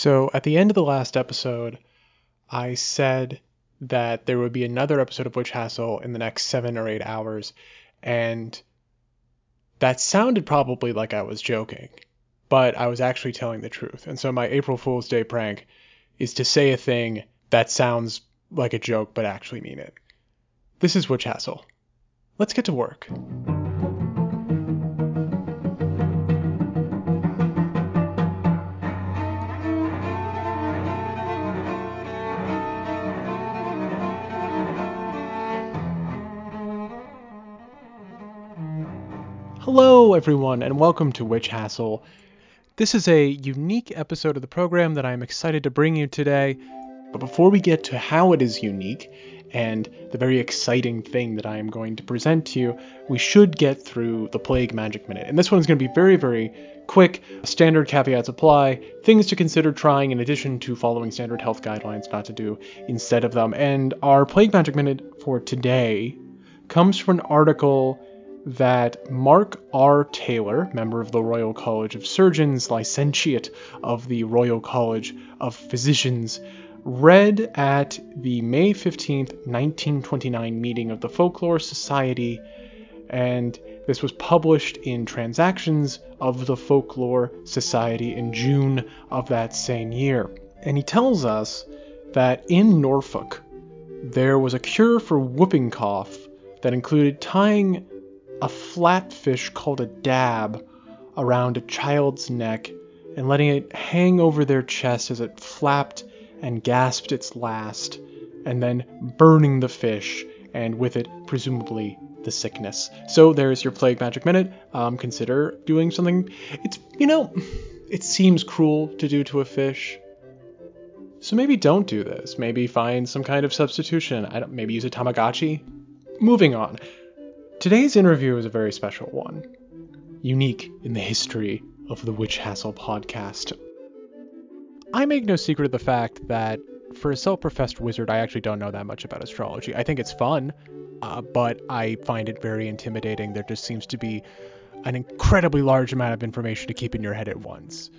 So, at the end of the last episode, I said that there would be another episode of Witch Hassle in the next seven or eight hours, and that sounded probably like I was joking, but I was actually telling the truth. And so, my April Fool's Day prank is to say a thing that sounds like a joke but actually mean it. This is Witch Hassle. Let's get to work. Hello, everyone, and welcome to Witch Hassle. This is a unique episode of the program that I'm excited to bring you today. But before we get to how it is unique and the very exciting thing that I am going to present to you, we should get through the Plague Magic Minute. And this one is going to be very, very quick. Standard caveats apply. Things to consider trying in addition to following standard health guidelines not to do instead of them. And our Plague Magic Minute for today comes from an article that Mark R. Taylor, member of the Royal College of Surgeons, licentiate of the Royal College of Physicians, read at the May 15, 1929 meeting of the Folklore Society, and this was published in Transactions of the Folklore Society in June of that same year. And he tells us that in Norfolk, there was a cure for whooping cough that included tying a flat fish called a dab around a child's neck and letting it hang over their chest as it flapped and gasped its last, and then burning the fish, and with it, presumably, the sickness. So there's your Plague Magic Minute. Um, consider doing something. It's, you know, it seems cruel to do to a fish. So maybe don't do this. Maybe find some kind of substitution. I don't, maybe use a Tamagotchi. Moving on. Today's interview is a very special one, unique in the history of the Witch Hassle podcast. I make no secret of the fact that for a self professed wizard, I actually don't know that much about astrology. I think it's fun, uh, but I find it very intimidating. There just seems to be an incredibly large amount of information to keep in your head at once.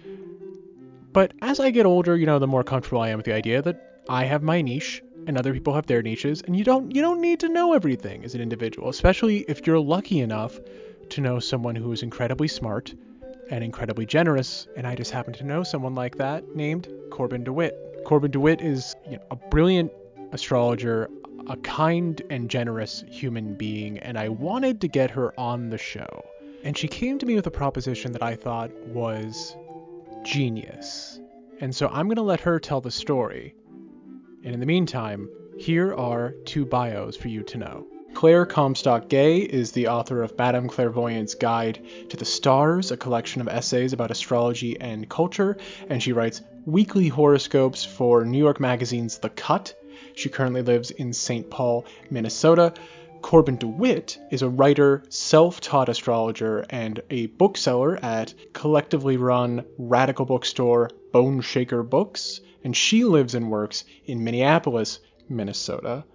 But as I get older, you know, the more comfortable I am with the idea that I have my niche and other people have their niches and you don't you don't need to know everything as an individual especially if you're lucky enough to know someone who is incredibly smart and incredibly generous. And i just happen to know someone like that named corbin dewitt. Corbin dewitt is you know, a brilliant astrologer a kind and generous human being and i wanted to get her on the show. And she came to me with a proposition that i thought was genius. And so i'm going to let her tell the story and in the meantime, here are two bios for you to know. Claire Comstock Gay is the author of Madame Clairvoyant's Guide to the Stars, a collection of essays about astrology and culture, and she writes weekly horoscopes for New York Magazine's The Cut. She currently lives in St. Paul, Minnesota. Corbin DeWitt is a writer, self taught astrologer, and a bookseller at collectively run radical bookstore Boneshaker Books and she lives and works in Minneapolis, Minnesota.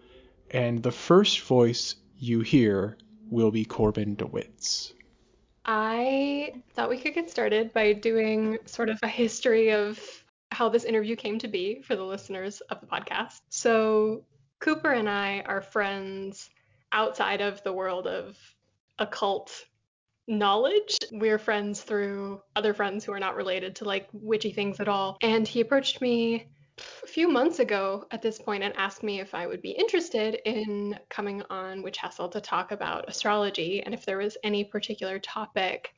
And the first voice you hear will be Corbin DeWitt's. I thought we could get started by doing sort of a history of how this interview came to be for the listeners of the podcast. So, Cooper and I are friends outside of the world of occult knowledge. We're friends through other friends who are not related to like witchy things at all. And he approached me a few months ago at this point and asked me if I would be interested in coming on Witch Hassle to talk about astrology and if there was any particular topic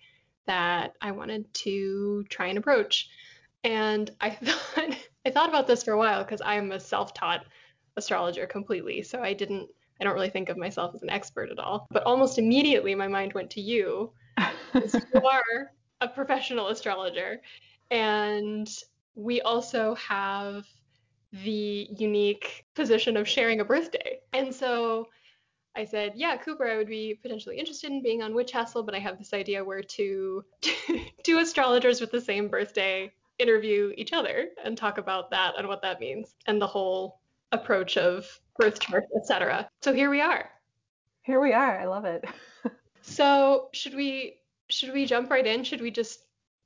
that I wanted to try and approach. And I thought I thought about this for a while because I am a self-taught astrologer completely. So I didn't I don't really think of myself as an expert at all. But almost immediately my mind went to you. you are a professional astrologer. And we also have the unique position of sharing a birthday. And so I said, yeah, Cooper, I would be potentially interested in being on Witch Hassle, but I have this idea where two two astrologers with the same birthday interview each other and talk about that and what that means and the whole approach of birth chart, etc. So here we are. Here we are. I love it. so should we should we jump right in? Should we just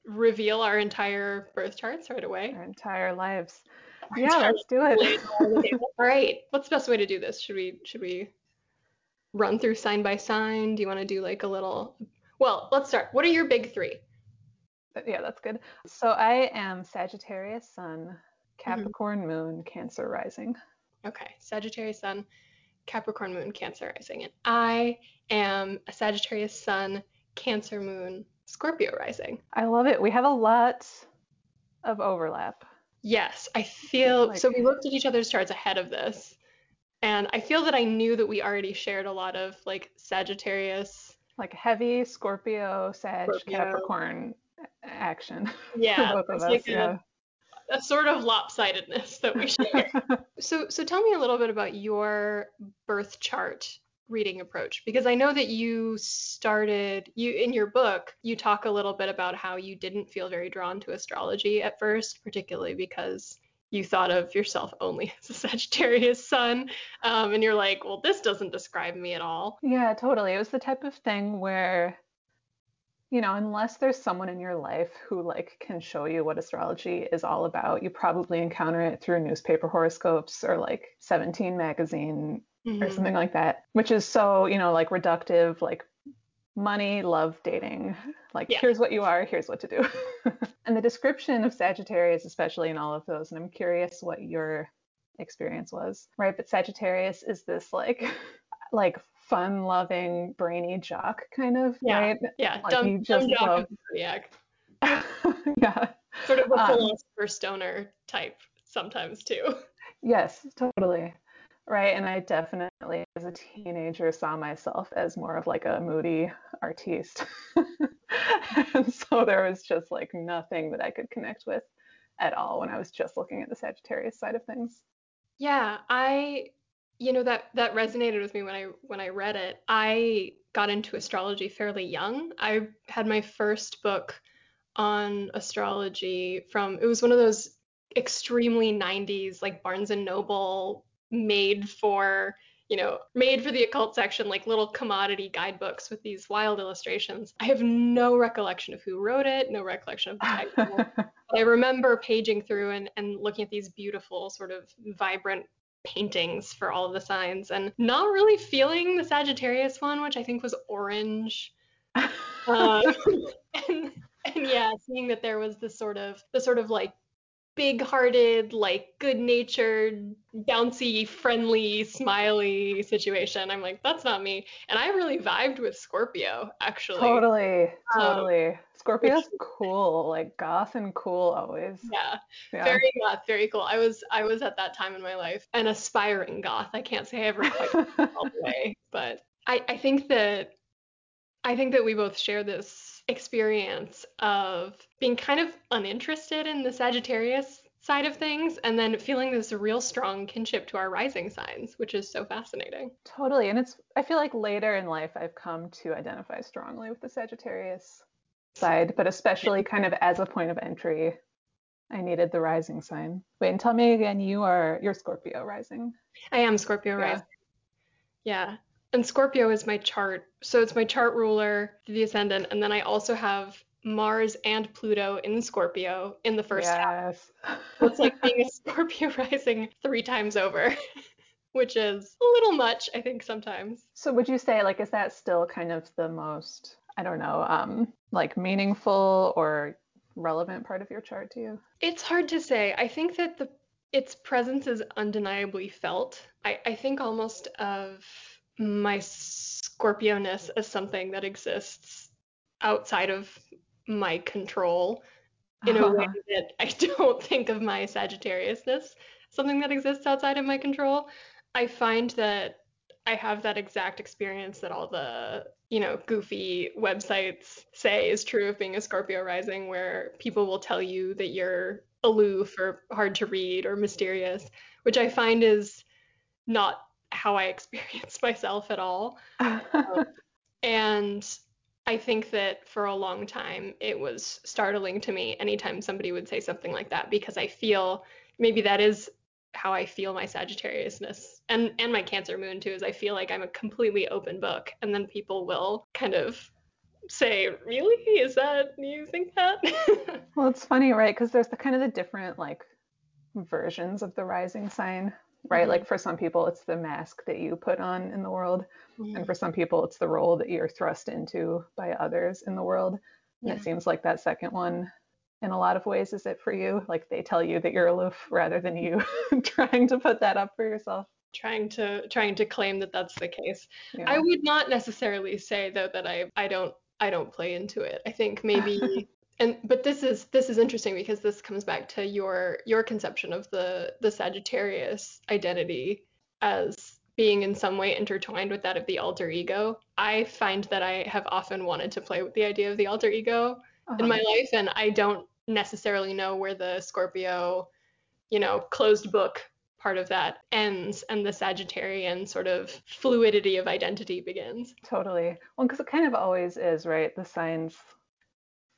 reveal our entire birth charts right away? Our entire lives. Yeah, let's do it. All right. What's the best way to do this? Should we should we run through sign by sign? Do you want to do like a little Well, let's start. What are your big 3? Yeah, that's good. So I am Sagittarius sun, Capricorn mm-hmm. moon, Cancer rising. Okay. Sagittarius sun, Capricorn moon, Cancer rising. And I am a Sagittarius sun, Cancer moon, Scorpio rising. I love it. We have a lot of overlap. Yes, I feel like, so. We looked at each other's charts ahead of this, and I feel that I knew that we already shared a lot of like Sagittarius, like heavy Scorpio, Sag, Scorpio. Capricorn action. Yeah, both of us. Like yeah. A, a sort of lopsidedness that we share. so, so tell me a little bit about your birth chart reading approach because I know that you started you in your book you talk a little bit about how you didn't feel very drawn to astrology at first particularly because you thought of yourself only as a Sagittarius sun um, and you're like well this doesn't describe me at all yeah totally it was the type of thing where you know unless there's someone in your life who like can show you what astrology is all about you probably encounter it through newspaper horoscopes or like 17 magazine mm-hmm. or something like that, which is so, you know, like reductive, like money, love, dating. Like, yeah. here's what you are, here's what to do. and the description of Sagittarius, especially in all of those, and I'm curious what your experience was, right? But Sagittarius is this like, like fun loving, brainy jock kind of, yeah. right? Yeah, like dumb, just dumb love... yeah. Sort of a um, philosopher stoner type sometimes too. Yes, totally. Right. And I definitely, as a teenager, saw myself as more of like a moody artiste. and so there was just like nothing that I could connect with at all when I was just looking at the Sagittarius side of things. Yeah, I you know that that resonated with me when I when I read it. I got into astrology fairly young. I had my first book on astrology from it was one of those extremely 90s like Barnes and Noble made for you know, made for the occult section, like little commodity guidebooks with these wild illustrations. I have no recollection of who wrote it, no recollection of the title. I remember paging through and, and looking at these beautiful, sort of vibrant paintings for all of the signs and not really feeling the Sagittarius one, which I think was orange. um, and, and yeah, seeing that there was this sort of the sort of like big-hearted, like good-natured, bouncy, friendly, smiley situation. I'm like, that's not me. And I really vibed with Scorpio, actually. Totally, um, totally. Um, Scorpio's cool, like goth and cool always. Yeah, yeah, very goth, very cool. I was I was at that time in my life an aspiring goth. I can't say I ever quite all the way, but I I think that I think that we both share this experience of being kind of uninterested in the Sagittarius side of things and then feeling this real strong kinship to our rising signs, which is so fascinating. Totally. And it's, I feel like later in life, I've come to identify strongly with the Sagittarius side, but especially kind of as a point of entry. I needed the rising sign. Wait, and tell me again, you are you're Scorpio rising. I am Scorpio yeah. rising. Yeah and Scorpio is my chart. So it's my chart ruler, the ascendant, and then I also have Mars and Pluto in Scorpio in the first yes. half. So it's like being a Scorpio rising three times over, which is a little much, I think, sometimes. So would you say like is that still kind of the most I don't know, um, like meaningful or relevant part of your chart to you? It's hard to say. I think that the its presence is undeniably felt. I, I think almost of my Scorpioness as something that exists outside of my control in a way that I don't think of my Sagittariusness, something that exists outside of my control. I find that I have that exact experience that all the, you know, goofy websites say is true of being a Scorpio rising, where people will tell you that you're aloof or hard to read or mysterious, which I find is not how I experience myself at all. um, and I think that for a long time it was startling to me anytime somebody would say something like that because I feel maybe that is how I feel my Sagittariusness and and my Cancer moon too is I feel like I'm a completely open book and then people will kind of say, really? Is that, you think that? well, it's funny, right? Because there's the kind of the different like versions of the rising sign, right? Mm-hmm. Like for some people, it's the mask that you put on in the world. Mm-hmm. And for some people, it's the role that you're thrust into by others in the world. And yeah. it seems like that second one in a lot of ways is it for you? Like they tell you that you're aloof rather than you trying to put that up for yourself? Trying to trying to claim that that's the case. Yeah. i would not necessarily say though that i i don't i don't play into it. I think maybe and but this is this is interesting because this comes back to your your conception of the the sagittarius identity as being in some way intertwined with that of the alter ego. I find that i have often wanted to play with the idea of the alter ego uh-huh. in my life and i don't necessarily know where the Scorpio, you know, closed book part of that ends and the Sagittarian sort of fluidity of identity begins. Totally. Well, because it kind of always is, right? The signs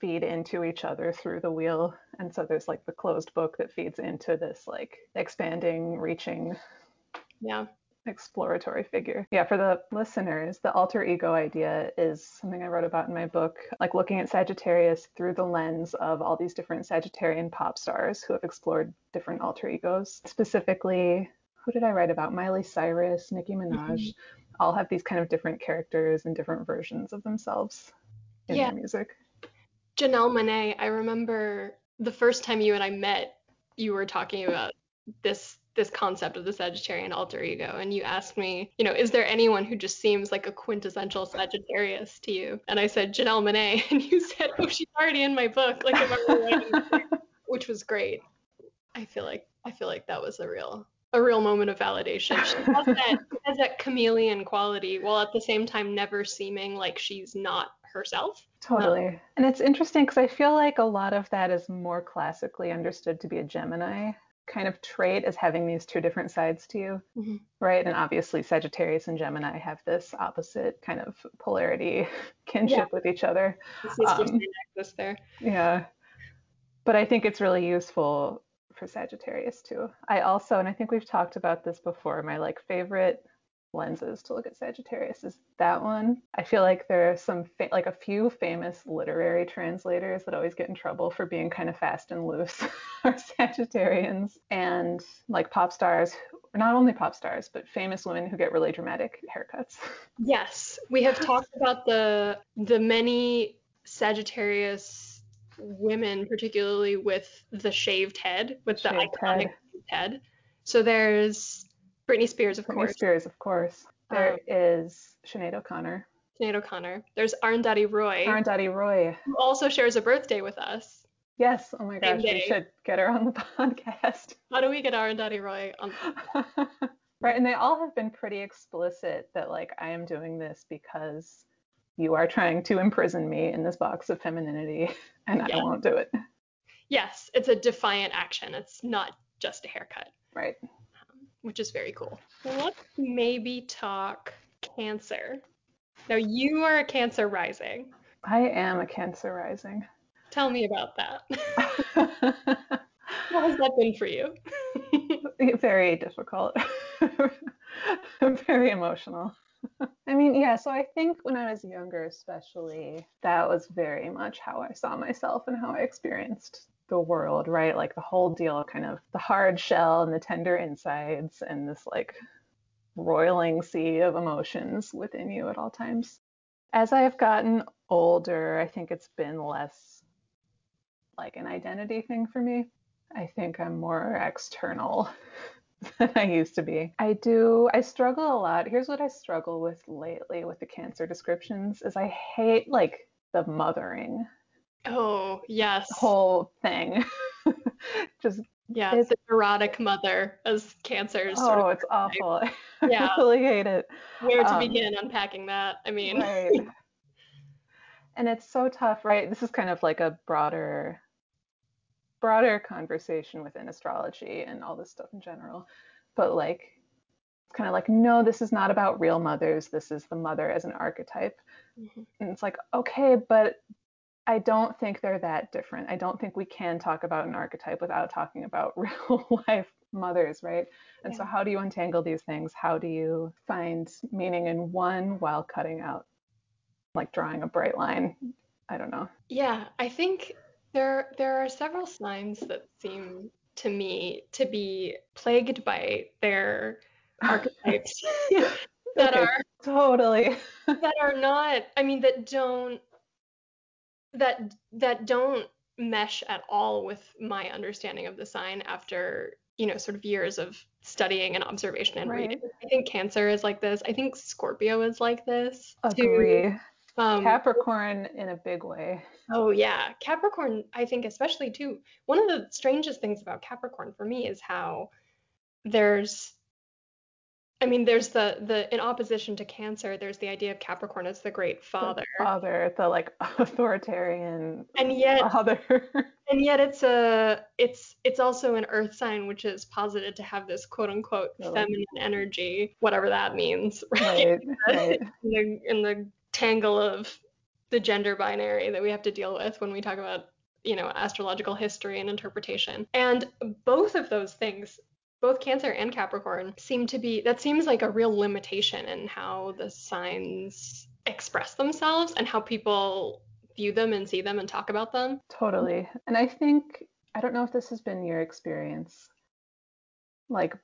feed into each other through the wheel. And so there's like the closed book that feeds into this like expanding, reaching. Yeah exploratory figure. Yeah, for the listeners, the alter ego idea is something I wrote about in my book, like looking at Sagittarius through the lens of all these different Sagittarian pop stars who have explored different alter egos. Specifically, who did I write about? Miley Cyrus, Nicki Minaj, mm-hmm. all have these kind of different characters and different versions of themselves in yeah. their music. Janelle Monáe, I remember the first time you and I met, you were talking about this this concept of the Sagittarian alter ego. And you asked me, you know, is there anyone who just seems like a quintessential Sagittarius to you? And I said, Janelle Monáe. And you said, oh, she's already in my book. Like, I'm which was great. I feel like I feel like that was a real a real moment of validation. She has that has that chameleon quality while at the same time never seeming like she's not herself. Totally. Um, and it's interesting because I feel like a lot of that is more classically understood to be a Gemini kind of trait as having these two different sides to you, mm-hmm. right? And obviously, Sagittarius and Gemini have this opposite kind of polarity kinship yeah. with each other. Um, there. Yeah. But I think it's really useful for Sagittarius too. I also, and I think we've talked about this before, my like favorite lenses to look at Sagittarius is that one. I feel like there are some fa- like a few famous literary translators that always get in trouble for being kind of fast and loose are Sagittarians and like pop stars not only pop stars but famous women who get really dramatic haircuts. Yes, we have talked about the the many Sagittarius women particularly with the shaved head with shaved the iconic head. head. So there's Britney Spears, of Britney course. Britney Spears, of course. There um, is Sinead O'Connor. Sinead O'Connor. There's Arundhati Roy. Arundhati Roy. Who also shares a birthday with us. Yes. Oh my gosh, we should get her on the podcast. How do we get Arundhati Roy on? right, and they all have been pretty explicit that like I am doing this because you are trying to imprison me in this box of femininity, and yeah. I won't do it. Yes, it's a defiant action. It's not just a haircut. Right which is very cool. Let's maybe talk cancer. Now, you are a cancer rising. I am a cancer rising. Tell me about that. what has that been for you? very difficult. very emotional. I mean, yeah, so I think when I was younger, especially, that was very much how I saw myself and how I experienced the world, right? Like the whole deal, kind of the hard shell and the tender insides, and this like roiling sea of emotions within you at all times. As I have gotten older, I think it's been less like an identity thing for me. I think I'm more external than I used to be. I do, I struggle a lot. Here's what I struggle with lately with the cancer descriptions is I hate like the mothering Oh, yes. Whole thing. Just yeah, it's, the erotic mother as cancers. Oh, sort of it's awful. Yeah. I really hate it. Where to um, begin unpacking that? I mean, right. and it's so tough, right? This is kind of like a broader broader conversation within astrology and all this stuff in general. But like it's kind of like, no, this is not about real mothers. This is the mother as an archetype. Mm-hmm. And it's like, okay, but I don't think they're that different. I don't think we can talk about an archetype without talking about real life mothers, right? And yeah. so, how do you untangle these things? How do you find meaning in one while cutting out like drawing a bright line. I don't know. Yeah, I think there there are several signs that seem to me to be plagued by their archetypes that Okay, are totally. that are not I mean that don't that that don't mesh at all with my understanding of the sign after you know sort of years of studying and observation and Right. reading. I think Cancer is like this. I think Scorpio is like this. too. Agree. Um, Capricorn in a big way. Oh yeah, Capricorn, I think especially too. One of the strangest things about Capricorn for me is how there's I mean, there's the the in opposition to Cancer, there's the idea of Capricorn as the great The father. father, the like authoritarian And yet father. and yet it's a it's it's also an earth sign which is posited to have this quote unquote Really? feminine energy, whatever that means, right? right, right. in the in the tangle of the gender binary that we have to deal with when we talk about you know astrological history and interpretation and both of those things both cancer and capricorn seem to be that seems like a real limitation in how the signs express themselves and how people view them and see them and talk about them Totally. And I think, I don't know if this has been your experience. Like,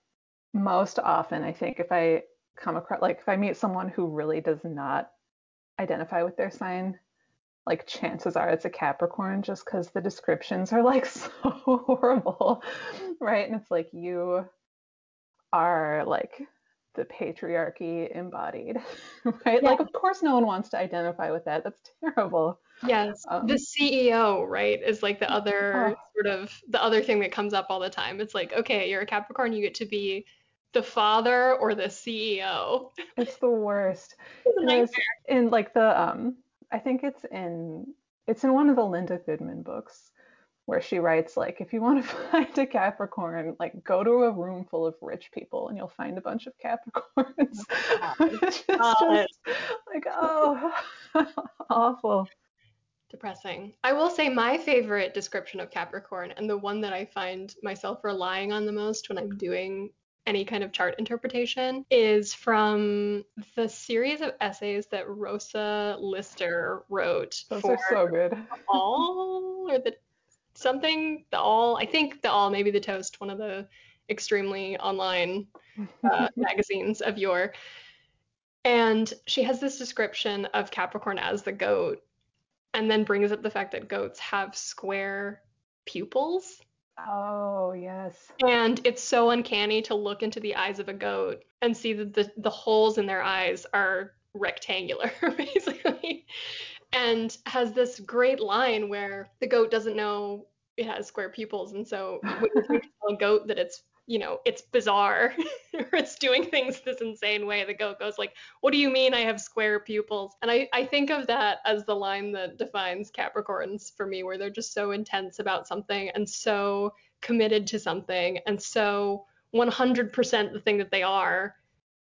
most often, I think if I come across, like, if I meet someone who really does not identify with their sign, like, chances are it's a Capricorn just because the descriptions are like so horrible, right? And it's like, you are like the patriarchy embodied, right? Yeah. Like, of course, no one wants to identify with that. That's terrible. yes Um, the ceo right is like the other Oh. sort of the other thing that comes up all the time it's like okay you're a capricorn you get to be the father or the ceo It's the worst. It's a There's nightmare. in like the um I think it's in it's in one of the Linda Goodman books where she writes like if you want to find a Capricorn, like go to a room full of rich people and you'll find a bunch of Capricorns. Oh oh, it's God. just like oh awful. depressing. I will say my favorite description of Capricorn and the one that I find myself relying on the most when I'm doing any kind of chart interpretation is from the series of essays that Rosa Lyster wrote Those for are so good. all or the something the all I think the all maybe the toast one of the extremely online uh, magazines of yore and she has this description of Capricorn as the goat and then brings up the fact that goats have square pupils oh yes. and it's so uncanny to look into the eyes of a goat and see that the, the holes in their eyes are rectangular basically and has this great line where the goat doesn't know it has square pupils and so when you tell a goat that it's you know it's bizarre or it's doing things this insane way the goat goes like what do you mean i have square pupils? And i, I think of that as the line that defines capricorns for me where they're just so intense about something and so committed to something and so 100% the thing that they are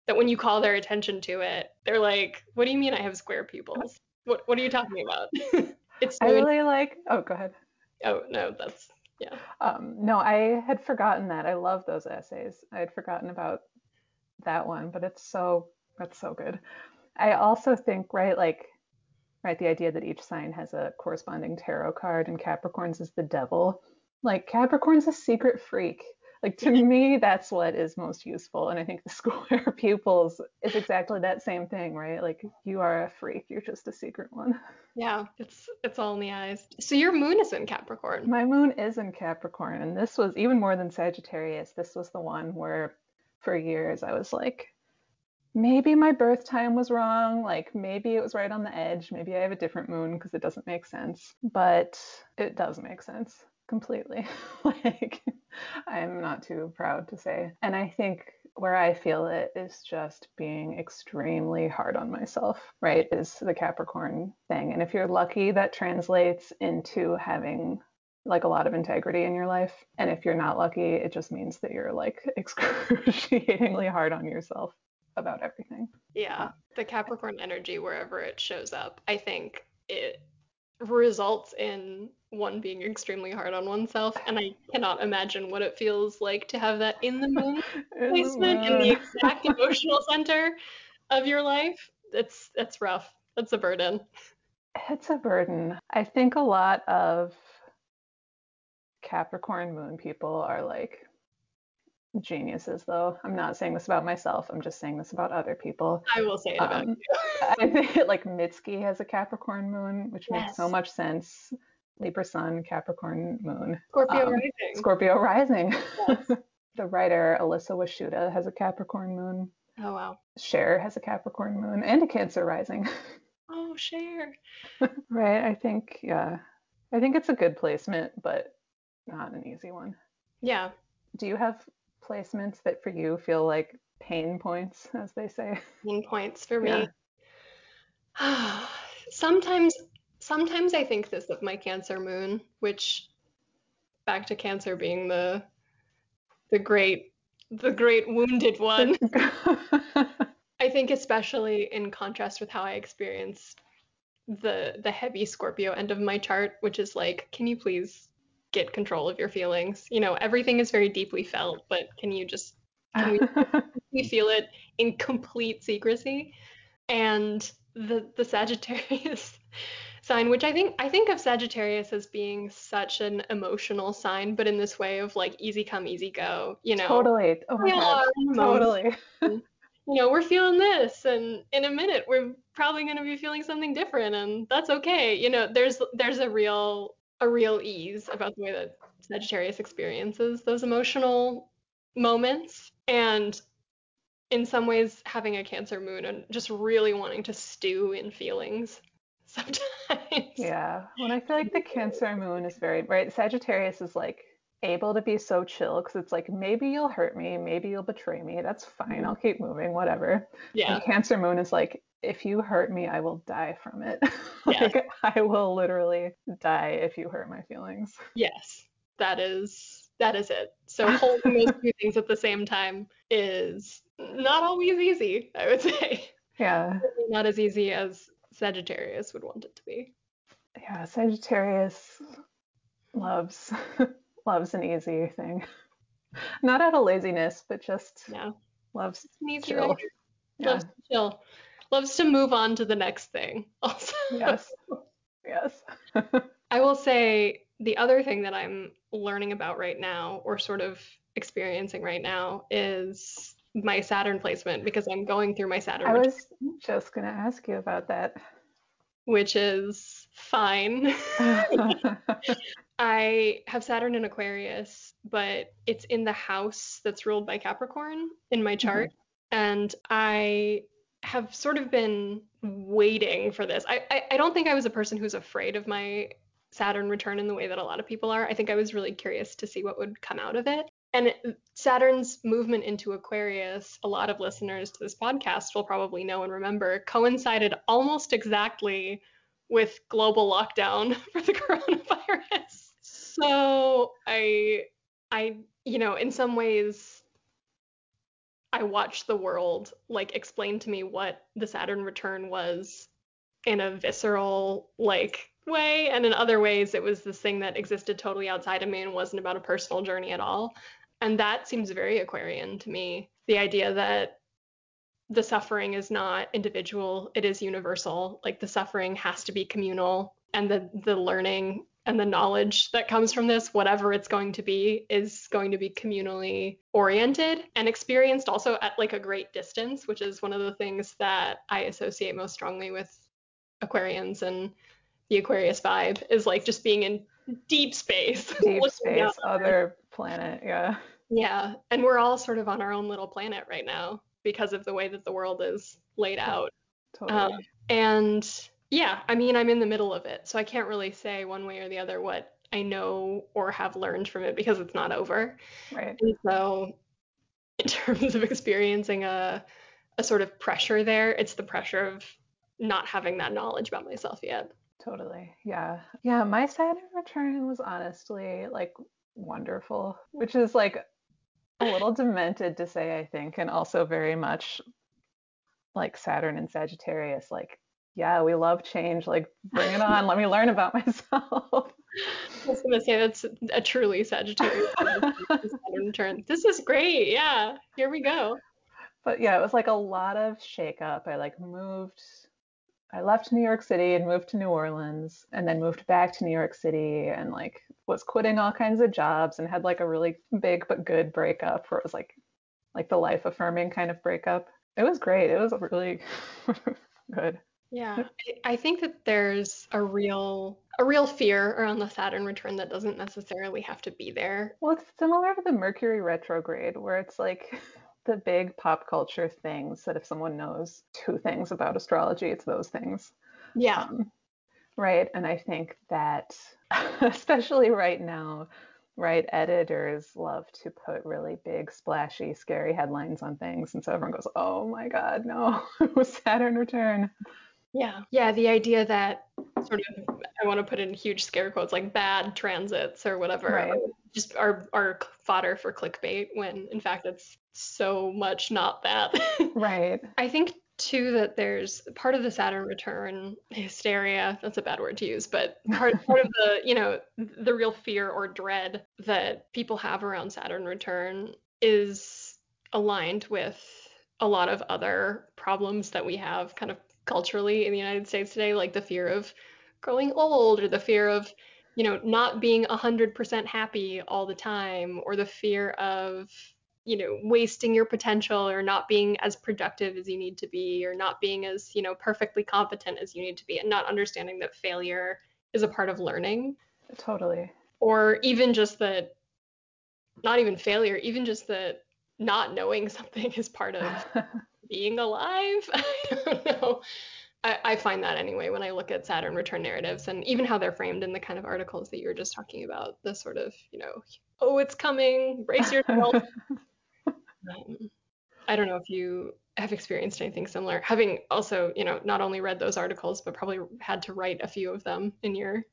that when you call their attention to it they're like what do you mean i have square pupils? What, what are you talking about? It's so I really like oh go ahead. oh no that's yeah Um, no, I had forgotten that. I love those essays. I had forgotten about that one, but it's so that's so good. I also think, right, like, right, the idea that each sign has a corresponding tarot card, and Capricorn's is the devil. Like, Capricorn's a secret freak. Like to me, that's what is most useful, and I think the square pupils is exactly that same thing, right? Like you are a freak, you're just a secret one. yeah it's it's all in the eyes so your moon is in capricorn My moon is in Capricorn, and this was even more than Sagittarius. This was the one where, for years, I was like, maybe my birth time was wrong. Like, maybe it was right on the edge. Maybe I have a different moon because it doesn't make sense. But it does make sense completely. like, I'm not too proud to say. And I think where I feel it is just being extremely hard on myself, right? Is the Capricorn thing. And if you're lucky, that translates into having like a lot of integrity in your life. And if you're not lucky, it just means that you're like excruciatingly hard on yourself about everything. yeah uh, the capricorn energy wherever it shows up i think it results in one being extremely hard on oneself and i cannot imagine what it feels like to have that in the moon oh, placement in the exact emotional center of your life it's it's rough it's a burden. It's a burden. I think a lot of Capricorn moon people are like geniuses, though. I'm not saying this about myself. I'm just saying this about other people. I will say it about Um, you. I think like Mitski has a Capricorn moon, which makes so much sense. Libra sun, Capricorn moon, Scorpio um, rising. Scorpio rising. Yes. the writer Elissa Washuta has a Capricorn moon. Oh wow. Cher has a Capricorn moon and a Cancer rising. Oh, Cher. right. I think, yeah. I think it's a good placement, but not an easy one. Yeah. Do you have placements that for you feel like pain points, as they say? Pain points for me. Yeah. sometimes sometimes I think this of my Cancer moon, which back to Cancer being the the great the great wounded one. I think especially in contrast with how I experienced the the heavy Scorpio end of my chart, which is like, can you please get control of your feelings? You know, everything is very deeply felt, but can you just can we we feel it in complete secrecy? And the the Sagittarius sign, which I think I think of Sagittarius as being such an emotional sign, but in this way of like easy come, easy go, you know. totally. Oh my god. Totally. you know, we're feeling this, and in a minute we're probably going to be feeling something different, and that's okay. You know, there's there's a real a real ease about the way that Sagittarius experiences those emotional moments, and in some ways, having a Cancer moon and just really wanting to stew in feelings sometimes. Yeah. When I feel like the Cancer moon is very right, Sagittarius is like able to be so chill because it's like maybe you'll hurt me, maybe you'll betray me. That's fine. Mm-hmm. I'll keep moving, whatever. Yeah. And Cancer moon is like if you hurt me, I will die from it. Yeah. like I will literally die if you hurt my feelings. Yes, that is that is it. So holding those two things at the same time is not always easy, I would say. Yeah. Not as easy as Sagittarius would want it to be. Yeah, Sagittarius loves loves an easy thing. Not out of laziness, but just Yeah. loves an easy chill. Yeah. Loves to chill. Loves to move on to the next thing. Also. Yes. Yes. I will say the other thing that I'm learning about right now, or sort of experiencing right now, is my Saturn placement because I'm going through my Saturn, I was just gonna ask you about that. which is fine. I have Saturn in Aquarius, but it's in the house that's ruled by Capricorn in my mm-hmm. chart. And I have sort of been waiting for this. I, I, I don't think I was a person who's afraid of my Saturn return in the way that a lot of people are. I think I was really curious to see what would come out of it. And Saturn's movement into Aquarius, a lot of listeners to this podcast will probably know and remember, coincided almost exactly with global lockdown for the coronavirus. So I I you know, in some ways I watched the world like explain to me what the Saturn return was in a visceral like way and in other ways it was this thing that existed totally outside of me and wasn't about a personal journey at all. And that seems very Aquarian to me. The idea that the suffering is not individual, it is universal. Like the suffering has to be communal and the the learning and the knowledge that comes from this, whatever it's going to be, is going to be communally oriented and experienced also at like a great distance, which is one of the things that I associate most strongly with Aquarians and the Aquarius vibe is like just being in deep space. Deep space, other planet, yeah. yeah, and we're all sort of on our own little planet right now because of the way that the world is laid out. Totally. Um, and yeah, I mean, I'm in the middle of it, so I can't really say one way or the other what I know or have learned from it because it's not over. right. And so, in terms of experiencing a a sort of pressure there, it's the pressure of not having that knowledge about myself yet. Totally. Yeah. Yeah, my Saturn return was honestly like wonderful, which is like a little demented to say, I think, and also very much like Saturn and Sagittarius. Like, yeah, we love change. Like, bring it on. Let me learn about myself. I was gonna say that's a truly Sagittarius turn. This is great. Yeah, here we go. but yeah, it was like a lot of shake up. I like moved I left New York City and moved to New Orleans and then moved back to New York City and like was quitting all kinds of jobs and had like a really big but good breakup where it was like like the life affirming kind of breakup. It was great. It was really good. Yeah, I think that there's a real a real fear around the Saturn return that doesn't necessarily have to be there. Well, it's similar to the Mercury retrograde where it's like the big pop culture things that if someone knows two things about astrology, it's those things. Yeah. Um, right. And I think that, especially right now, right, editors love to put really big, splashy, scary headlines on things. And so everyone goes, oh my God, no, it was Saturn return. Yeah. Yeah. The idea that sort of, I want to put in huge scare quotes like bad transits or whatever, right. just are, are fodder for clickbait when in fact it's so much not that. right. I think too that there's part of the Saturn return hysteria, that's a bad word to use, but part, part of the, you know, the real fear or dread that people have around Saturn return is aligned with a lot of other problems that we have kind of culturally in the United States today, like the fear of growing old or the fear of, you know, not being 100% happy all the time or the fear of, you know, wasting your potential or not being as productive as you need to be or not being as, you know, perfectly competent as you need to be and not understanding that failure is a part of learning. Totally. Or even just that, not even failure, even just that not knowing something is part of being alive. I don't know. I, I, find that anyway when I look at Saturn return narratives and even how they're framed in the kind of articles that you were just talking about. The sort of, you know, oh, it's coming, brace yourself. um, I don't know if you have experienced anything similar, having also, you know, not only read those articles, but probably had to write a few of them in your.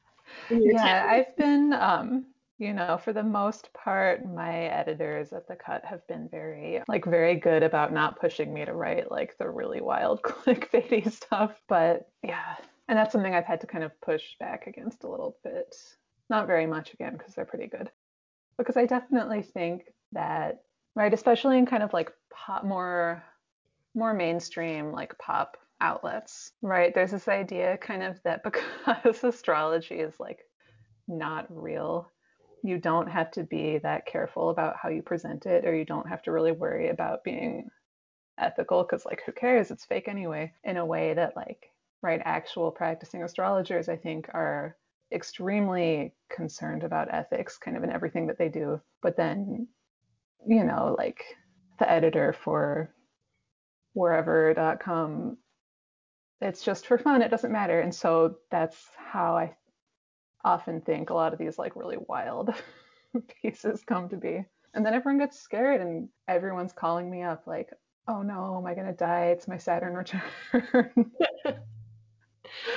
In your yeah, I've been um, you know, for the most part, my editors at the cut have been very, like, very good about not pushing me to write like the really wild clickbaity stuff. But yeah, and that's something I've had to kind of push back against a little bit. Not very much again, because they're pretty good. Because I definitely think that, right, especially in kind of like pop, more, more mainstream, like pop outlets, right? There's this idea kind of that because astrology is like not real you don't have to be that careful about how you present it or you don't have to really worry about being ethical because like who cares? It's fake anyway. In a way that like right actual practicing astrologers i think are extremely concerned about ethics kind of in everything that they do. But then you know like the editor for wherever.com it's just for fun. It doesn't matter. And so that's how i often think a lot of these like really wild pieces come to be. And then everyone gets scared and everyone's calling me up like, oh no, am I going to die? It's my Saturn return.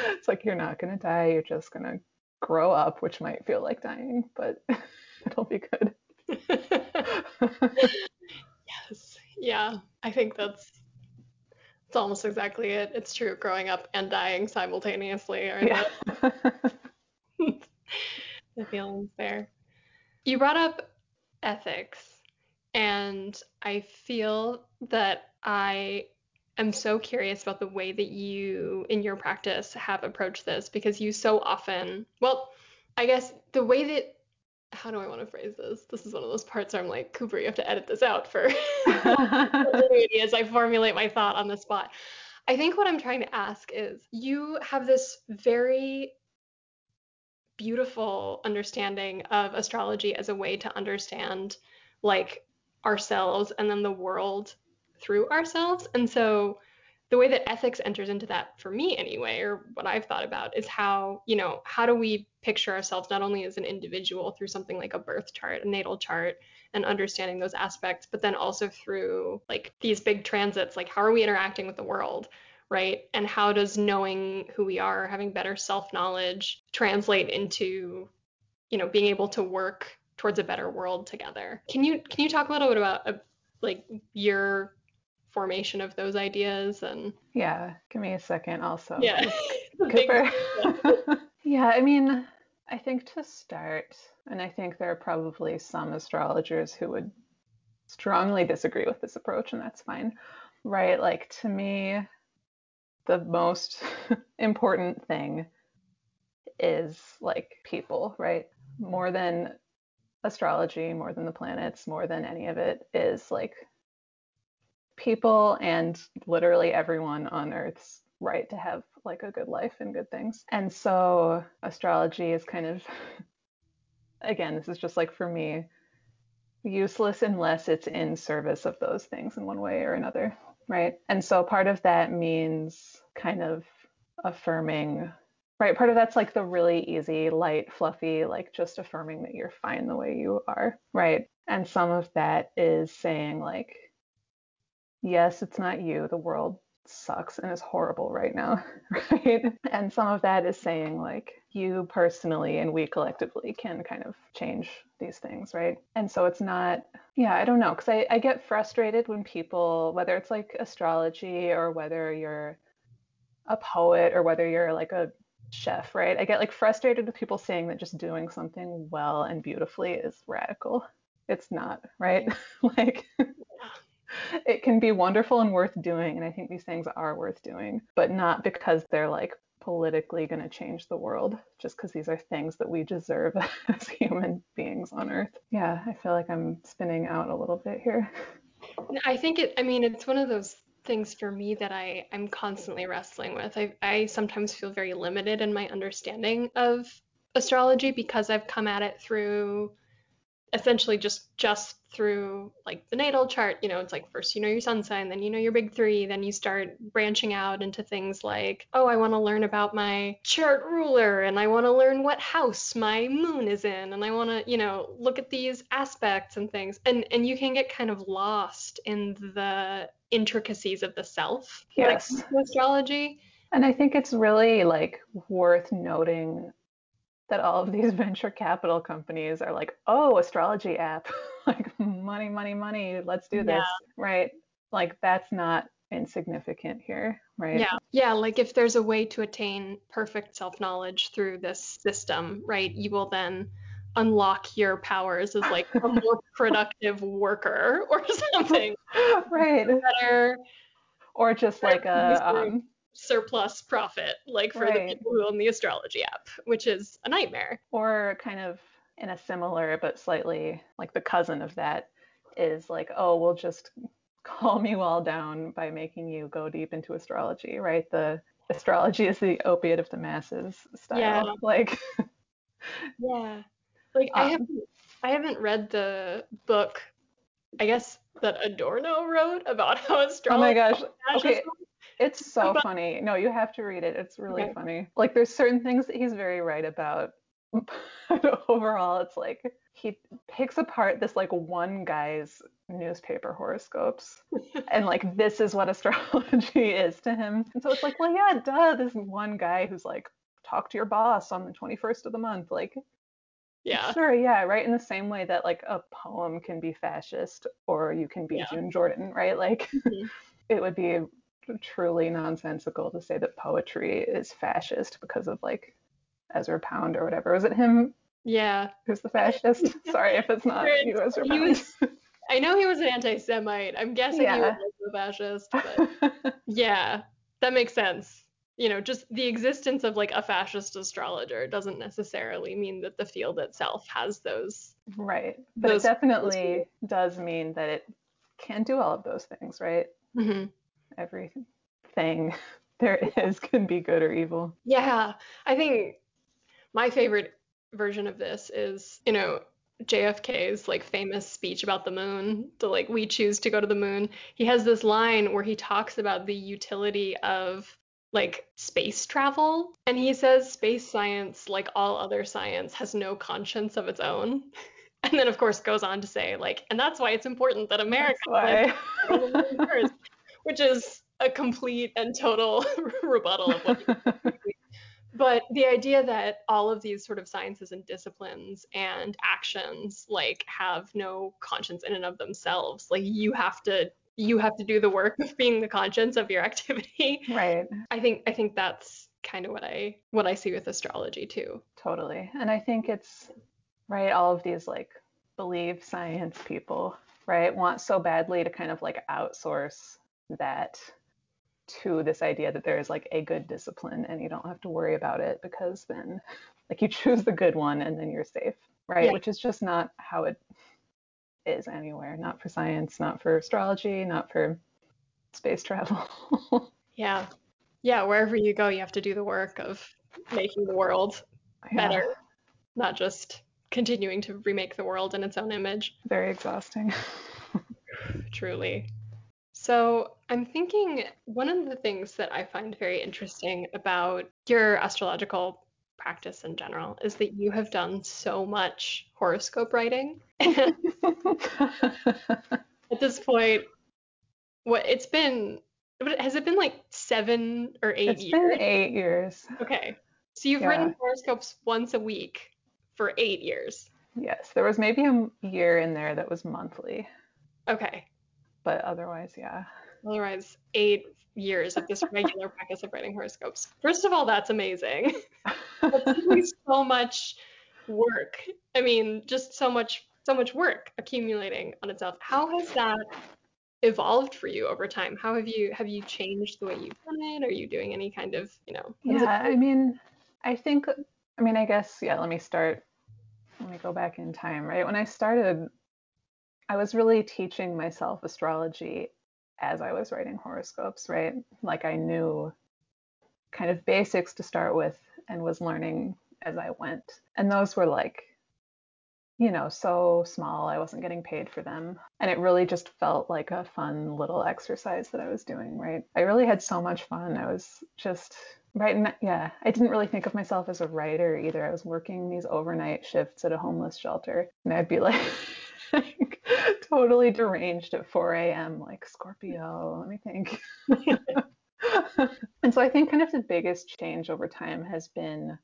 it's like, you're not going to die. You're just going to grow up, which might feel like dying, but it'll be good. yes. Yeah. I think that's it's almost exactly it. It's true. Growing up and dying simultaneously yeah. The feelings there. You brought up ethics, and I feel that I am so curious about the way that you, in your practice, have approached this because you so often, well, I guess the way that how do I want to phrase this? This is one of those parts where I'm like, Cooper, you have to edit this out for as I formulate my thought on the spot. I think what I'm trying to ask is you have this very beautiful understanding of astrology as a way to understand like ourselves and then the world through ourselves. And so the way that ethics enters into that for me anyway or what I've thought about is how, you know, how do we picture ourselves not only as an individual through something like a birth chart, a natal chart and understanding those aspects, but then also through like these big transits like how are we interacting with the world? Right? And how does knowing who we are, having better self-knowledge translate into, you know, being able to work towards a better world together? Can you can you talk a little bit about uh, like your formation of those ideas and Yeah, give me a second also. Yeah. Cooper. yeah, I mean, I think to start, and I think there are probably some astrologers who would strongly disagree with this approach, and that's fine. Right? Like to me, the most important thing is like people, right? More than astrology, more than the planets, more than any of it is like people and literally everyone on Earth's right to have like a good life and good things. And so astrology is kind of again, this is just like for me useless unless it's in service of those things in one way or another, right? And so part of that means kind of affirming right? Part of that's like the really easy light fluffy like just affirming that you're fine the way you are. Right. And some of that is saying like yes it's not you. The world sucks and is horrible right now right and some of that is saying like you personally and we collectively can kind of change these things right and so it's not yeah i don't know because I, I get frustrated when people whether it's like astrology or whether you're a poet or whether you're like a chef, right? I get like frustrated with people saying that just doing something well and beautifully is radical. It's not, right? like it can be wonderful and worth doing and I think these things are worth doing, but not because they're like politically going to change the world just because these are things that we deserve as human beings on earth. Yeah, I feel like I'm spinning out a little bit here. I think it I mean it's one of those things for me that I, I'm constantly wrestling with. I, I sometimes feel very limited in my understanding of astrology because I've come at it through essentially just just through like the natal chart you know it's like first you know your sun sign then you know your big three then you start branching out into things like oh i want to learn about my chart ruler and i want to learn what house my moon is in and i want to you know look at these aspects and things. And and you can get kind of lost in the intricacies of the self yes. astrology. And i think it's really like worth noting that all of these venture capital companies are like, oh, astrology app, like money, money, money, let's do this, yeah. right? Like that's not insignificant here, right? Yeah. Yeah, like if there's a way to attain perfect self-knowledge through this system, right, you will then unlock your powers as like a more productive worker or something. Right. Better or just like a um, surplus profit, like for right. the people who own the astrology app, which is a nightmare. Or kind of in a similar but slightly like the cousin of that is like, oh, we'll just calm you all down by making you go deep into astrology, right? The astrology is the opiate of the masses style. Yeah. Like Yeah. Like um, I haven't I haven't read the book I guess that Adorno wrote about how astrology. Oh my gosh. Okay. It's so funny. No, you have to read it. It's really okay. funny. Like there's certain things that he's very right about. But overall, it's like he picks apart this like one guy's newspaper horoscopes and like this is what astrology is to him. And so it's like, well, yeah, duh, this one guy who's like, talk to your boss on the 21st of the month. Like, yeah. Sure, yeah, right. In the same way that like a poem can be fascist or you can be yeah. June Jordan, right? Like, mm-hmm. it would be truly nonsensical to say that poetry is fascist because of like Ezra Pound or whatever. Was it him? Yeah. Who's the fascist? Sorry if it's not you, Ezra Pound. Was, I know he was an anti-Semite. I'm guessing yeah. he was a fascist, but yeah, that makes sense. You know, just the existence of like a fascist astrologer doesn't necessarily mean that the field itself has those. Right. But those it definitely does mean that it can do all of those things, right? Mm-hmm everything there is can be good or evil. Yeah, I think my favorite version of this is, you know, JFK's like famous speech about the moon, the like we choose to go to the moon. He has this line where he talks about the utility of like space travel and he says space science like all other science has no conscience of its own. And then of course goes on to say like and that's why it's important that America which is a complete and total rebuttal of what but the idea that all of these sort of sciences and disciplines and actions like have no conscience in and of themselves like you have to you have to do the work of being the conscience of your activity. Right. I think i think that's kind of what i what i see with astrology too. Totally. And i think it's right all of these like believe science people right want so badly to kind of like outsource that to this idea that there is like a good discipline and you don't have to worry about it because then like you choose the good one and then you're safe, right? Yeah. Which is just not how it is anywhere. Not for science, not for astrology, not for space travel. Yeah. Yeah, wherever you go, you have to do the work of making the world Yeah, better, not just continuing to remake the world in its own image. very exhausting. Truly. So, I'm thinking one of the things that I find very interesting about your astrological practice in general is that you have done so much horoscope writing. At this point, what it's been, has it been like seven or eight it's years? been eight years. Okay. So you've Yeah. written horoscopes once a week for eight years. Yes, there was maybe a year in there that was monthly, Okay. But otherwise, yeah. Otherwise, eight years of this regular practice of writing horoscopes. First of all, that's amazing. That's so much work. I mean, just so much, so much work accumulating on itself. How has that evolved for you over time? How have you have you changed the way you've done it? Are you doing any kind of, you know? what is it- Yeah, I mean, I think, I mean, I guess, yeah, let me start, let me go back in time, right? When I started, I was really teaching myself astrology as I was writing horoscopes, right? Like I knew kind of basics to start with and was learning as I went. And those were like, you know, so small. I wasn't getting paid for them. And it really just felt like a fun little exercise that I was doing, right? I really had so much fun. I was just, right? And yeah, I didn't really think of myself as a writer either. I was working these overnight shifts at a homeless shelter, and I'd be like, totally deranged at 4 a.m., like Scorpio, let me think. and so I think kind of the biggest change over time has been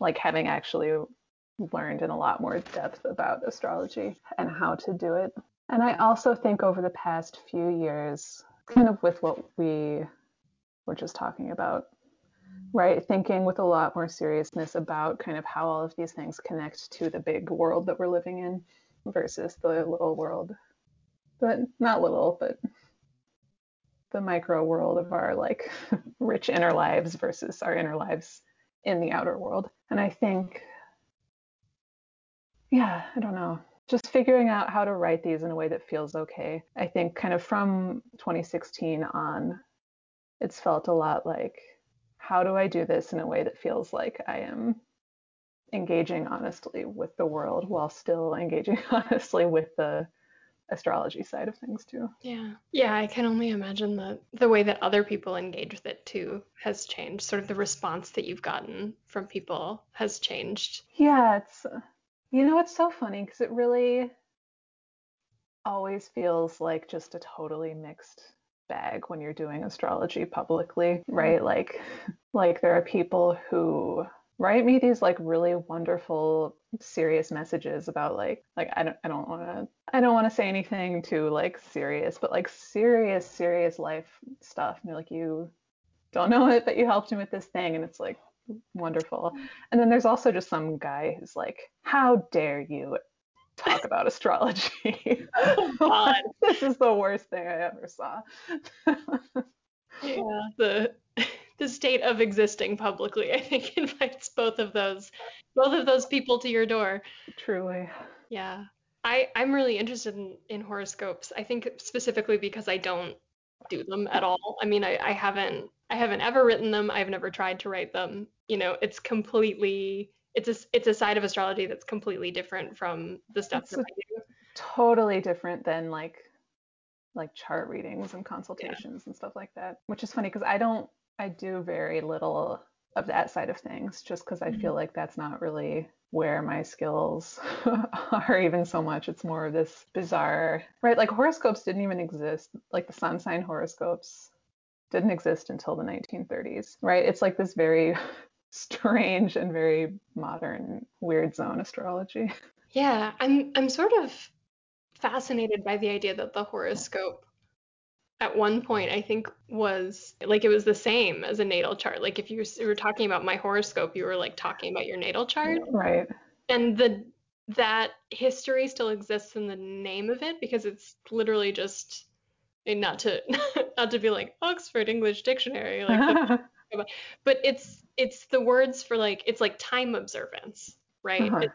like having actually learned in a lot more depth about astrology and how to do it. And I also think over the past few years, kind of with what we were just talking about, right? Thinking with a lot more seriousness about kind of how all of these things connect to the big world that we're living in versus the little world. But not little, but the micro world of our like rich inner lives versus our inner lives in the outer world. And I think, yeah, I don't know, just figuring out how to write these in a way that feels okay. I think kind of from 2016 on, it's felt a lot like, how do I do this in a way that feels like I am engaging honestly with the world while still engaging honestly with the astrology side of things too. Yeah. Yeah, I can only imagine that the way that other people engage with it too has changed. Sort of the response that you've gotten from people has changed. Yeah, it's you know it's so funny because it really always feels like just a totally mixed bag when you're doing astrology publicly, right? Like like there are people who write me these like really wonderful serious messages about like like I don't I don't want to I don't want to say anything too like serious, but like serious serious life stuff. And like you don't know it, but you helped him with this thing, and it's like wonderful. Mm. And then there's also just some guy who's like, how dare you talk about astrology? Oh, this is the worst thing I ever saw. Yeah. The state of existing publicly, I think, invites both of those both of those people to your door. Truly. Yeah. I, I'm really interested in, in horoscopes. I think specifically because I don't do them at all. I mean, I, I haven't I haven't ever written them. I've never tried to write them. You know, it's completely it's a it's a side of astrology that's completely different from the stuff It's that I do. Totally different than like like chart readings and consultations and stuff like that. Which is funny because I don't I do very little of that side of things just because I Mhm. feel like that's not really where my skills are even so much. It's more of this bizarre, right? Like horoscopes didn't even exist. Like the sun sign horoscopes didn't exist until the 1930s, right? It's like this very strange and very modern weird zone astrology. Yeah, I'm I'm sort of fascinated by the idea that the horoscope at one point I think was like it was the same as a natal chart. Like if you were, talking about my horoscope, you were like talking about your natal chart. Right. And the that history still exists in the name of it because it's literally just not to not to be like Oxford English Dictionary, like, but it's it's the words for like it's like time observance, right? Uh-huh.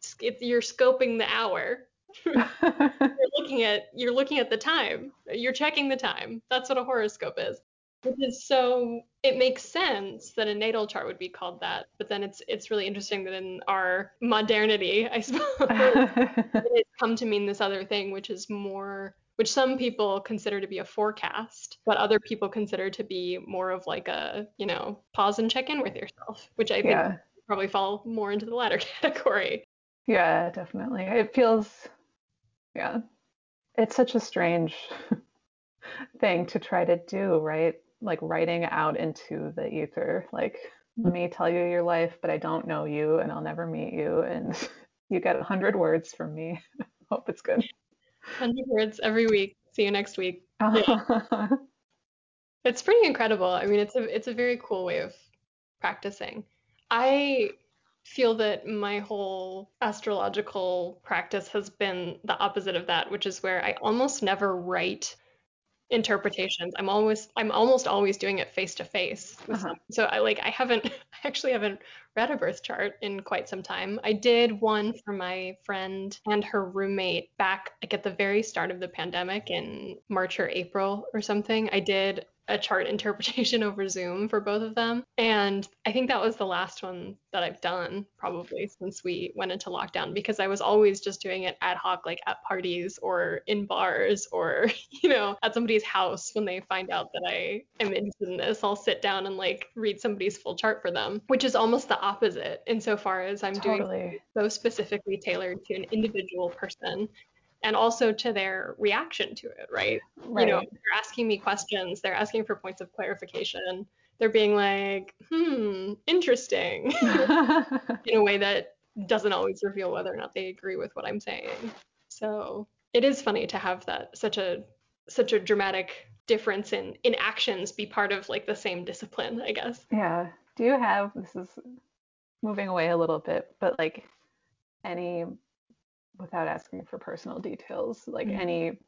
It's, it's you're scoping the hour. you're looking at you're looking at the time. You're checking the time. That's what a horoscope is. Which is so it makes sense that a natal chart would be called that, but then it's it's really interesting that in our modernity, I suppose, it's come to mean this other thing, which is more which some people consider to be a forecast, but other people consider to be more of like a, you know, pause and check in with yourself, which I think Yeah. probably fall more into the latter category. Yeah, definitely. It feels, yeah, it's such a strange thing to try to do, right? Like writing out into the ether, like, mm. let me tell you your life, but I don't know you and I'll never meet you. And you get a hundred words from me. Hope it's good. 100 words every week. See you next week. It's pretty incredible. I mean, it's a it's a very cool way of practicing. I feel that my whole astrological practice has been the opposite of that, which is where I almost never write interpretations. I'm always I'm almost always doing it face to face. So I like I haven't I actually haven't read a birth chart in quite some time. I did one for my friend and her roommate back like at the very start of the pandemic in March or April or something. I did a chart interpretation over Zoom for both of them. And I think that was the last one that I've done probably since we went into lockdown because I was always just doing it ad hoc, like at parties or in bars or, you know, at somebody's house when they find out that I am interested in this. I'll sit down and like read somebody's full chart for them, which is almost the opposite insofar as I'm doing totally. so specifically tailored to an individual person and also to their reaction to it, right? Right. You know, they're asking me questions, they're asking for points of clarification, they're being like, hmm, interesting, in a way that doesn't always reveal whether or not they agree with what I'm saying. So it is funny to have that such a such a dramatic difference in in actions be part of like the same discipline, I guess. Yeah. Do you have, this is moving away a little bit, but like any, without asking for personal details, like Mhm. any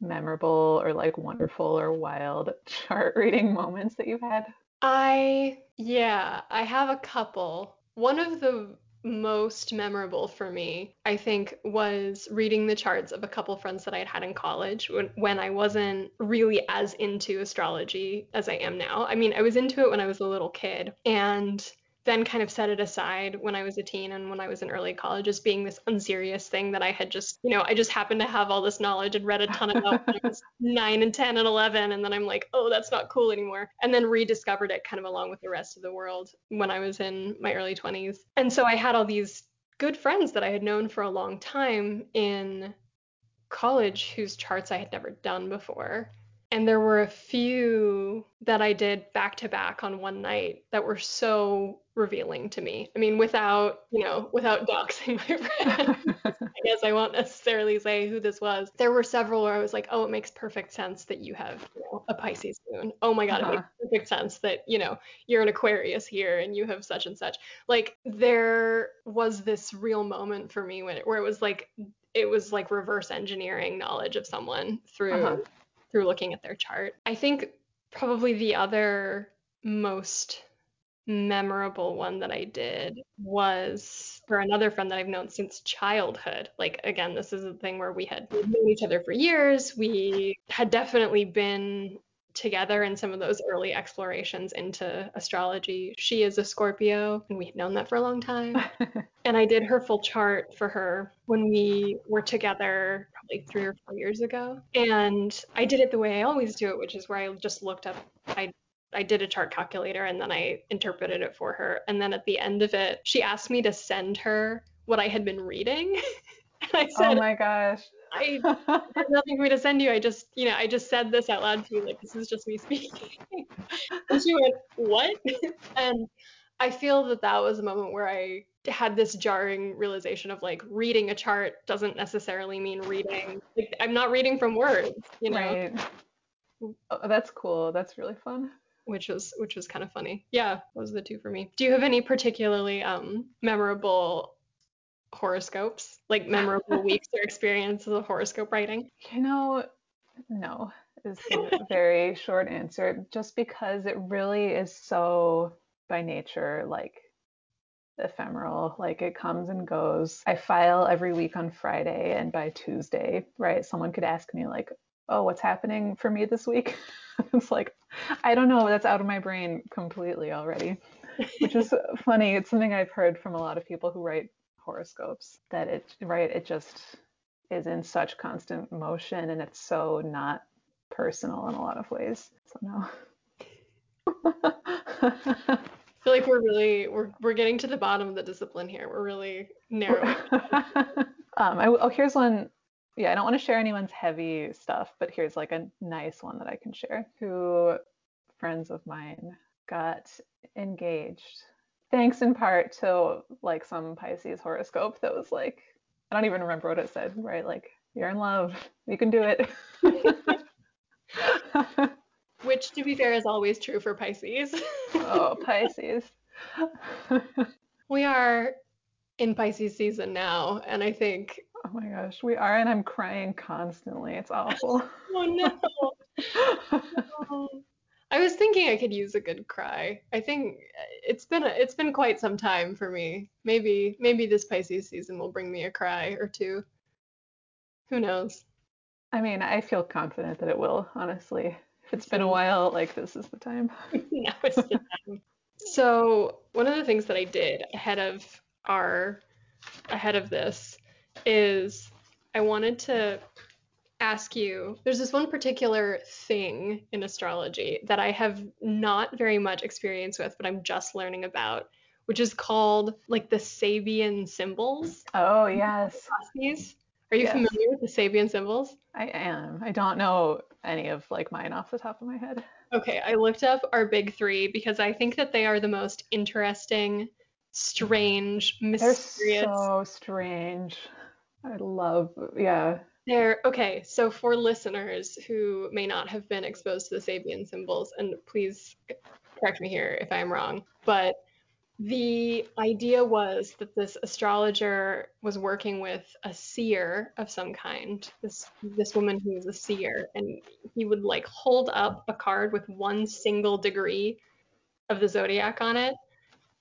memorable or like wonderful or wild chart reading moments that you've had? I, yeah, I have a couple. One of the most memorable for me, I think, was reading the charts of a couple friends that I had had in college when, when I wasn't really as into astrology as I am now. I mean, I was into it when I was a little kid and then kind of set it aside when I was a teen and when I was in early college as being this unserious thing that I had just, you know, I just happened to have all this knowledge and read a ton of it when I was 9 and 10 and 11 and then I'm like, "Oh, that's not cool anymore." And then rediscovered it kind of along with the rest of the world when I was in my early 20s. And so I had all these good friends that I had known for a long time in college whose charts I had never done before. And there were a few that I did back to back on one night that were so revealing to me. I mean, without, you know, without doxing my friend. I guess I won't necessarily say who this was. There were several where I was like, oh, it makes perfect sense that you have you know, a Pisces moon. Oh my God, it Uh-huh. makes perfect sense that, you know, you're an Aquarius here and you have such and such. Like, there was this real moment for me when it, where it was like, it was like reverse engineering knowledge of someone through Uh-huh. Through looking at their chart. I think probably the other most memorable one that I did was for another friend that I've known since childhood. Like again, this is a thing where we had known each other for years. We had definitely been together in some of those early explorations into astrology. She is a Scorpio, and we had known that for a long time. And I did her full chart for her when we were together probably three or four years ago. And I did it the way I always do it, which is where I just looked up, I I did a chart calculator and then I interpreted it for her. And then at the end of it, she asked me to send her what I had been reading. and I oh my gosh. I there's nothing for me to send you. I just, you know, I just said this out loud to you, like this is just me speaking. and she went, What? and I feel that that was a moment where I had this jarring realization of like reading a chart doesn't necessarily mean reading. Like I'm not reading from words, you know, Right. Oh, that's cool. That's really fun. which was which was kind of funny. Yeah, those are the two for me. Do you have any particularly um memorable horoscopes, like memorable weeks or experiences of horoscope writing? You know, no. is the very short answer, just because it really is so by nature like ephemeral. Like it comes and goes. I file every week on Friday, and by Tuesday, right, someone could ask me, like, oh, what's happening for me this week? it's like, I don't know. That's out of my brain completely already, which is funny. It's something I've heard from a lot of people who write horoscopes that it, right, it just is in such constant motion and it's so not personal in a lot of ways. So, no. I feel like we're really we're we're getting to the bottom of the discipline here. We're really narrowing. um, I, oh, here's one. Yeah, I don't want to share anyone's heavy stuff, but here's like a nice one that I can share. Who friends of mine got engaged, thanks in part to like some Pisces horoscope that was like, I don't even remember what it said. Right, like you're in love, you can do it. Which, to be fair, is always true for Pisces. oh, Pisces. we are in Pisces season now, and I think. Oh my gosh, we are, and I'm crying constantly. It's awful. oh no. no. I was thinking I could use a good cry. I think it's been a, it's been quite some time for me. Maybe maybe this Pisces season will bring me a cry or two. Who knows? I mean, I feel confident that it will, honestly it's been a while, like this is the time. now it's the time. So one of the things that I did ahead of our ahead of this is I wanted to ask you there's this one particular thing in astrology that I have not very much experience with, but I'm just learning about, which is called like the Sabian symbols. Oh yes. Are you yes. familiar with the Sabian symbols? I am. I don't know any of like mine off the top of my head. Okay, I looked up our big three because I think that they are the most interesting, strange, mysterious. They're so strange. I love, yeah. They're okay. So for listeners who may not have been exposed to the Sabian symbols, and please correct me here if I am wrong, but the idea was that this astrologer was working with a seer of some kind this this woman who was a seer and he would like hold up a card with one single degree of the zodiac on it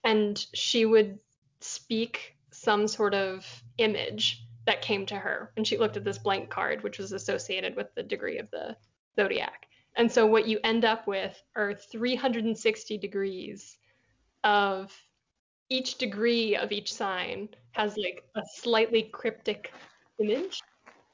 and she would speak some sort of image that came to her and she looked at this blank card which was associated with the degree of the zodiac. And so what you end up with are 360 degrees of each degree of each sign has like a slightly cryptic image